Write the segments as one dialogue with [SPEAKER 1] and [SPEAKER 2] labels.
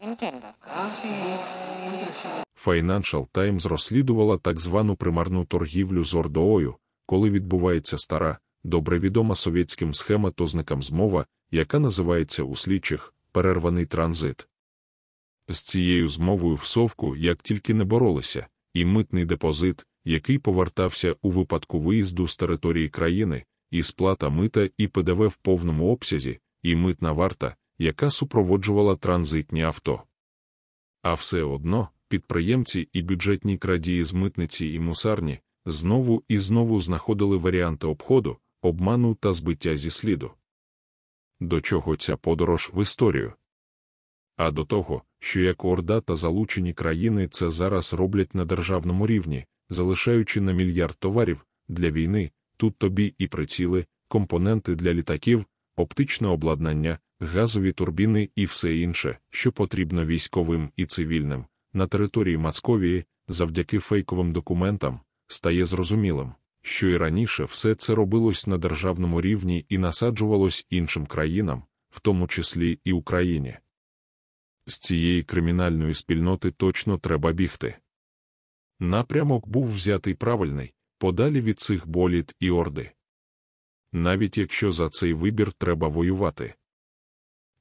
[SPEAKER 1] Entiendo.
[SPEAKER 2] Financial Times розслідувала так звану примарну торгівлю з Ордоою, коли відбувається стара, добре відома совєтським схематозникам змова, яка називається у слідчих перерваний транзит. З цією змовою в совку як тільки не боролися, і митний депозит, який повертався у випадку виїзду з території країни, і сплата мита і ПДВ в повному обсязі, і митна варта, яка супроводжувала транзитні авто. А все одно, підприємці і бюджетні крадії з митниці і мусарні знову і знову знаходили варіанти обходу, обману та збиття зі сліду. До чого ця подорож в історію? А до того, що як Орда та залучені країни це зараз роблять на державному рівні, залишаючи на мільярд товарів для війни, тут тобі і приціли, компоненти для літаків, оптичне обладнання, газові турбіни і все інше, що потрібно військовим і цивільним, на території Мацковії, завдяки фейковим документам, стає зрозумілим, що і раніше все це робилось на державному рівні і насаджувалось іншим країнам, в тому числі і Україні. З цієї кримінальної спільноти точно треба бігти. Напрямок був взятий правильний, подалі від цих боліт і орди. Навіть якщо за цей вибір треба воювати.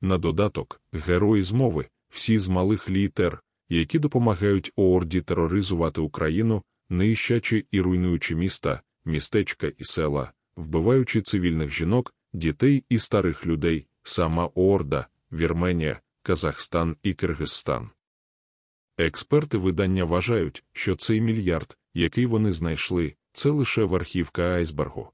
[SPEAKER 2] На додаток, герої змови, всі з малих літер, які допомагають Оорді тероризувати Україну, нищачи і руйнуючи міста, містечка і села, вбиваючи цивільних жінок, дітей і старих людей, сама Оорда, Вірменія, Казахстан і Киргизстан. Експерти видання вважають, що цей мільярд, який вони знайшли, це лише верхівка айсбергу.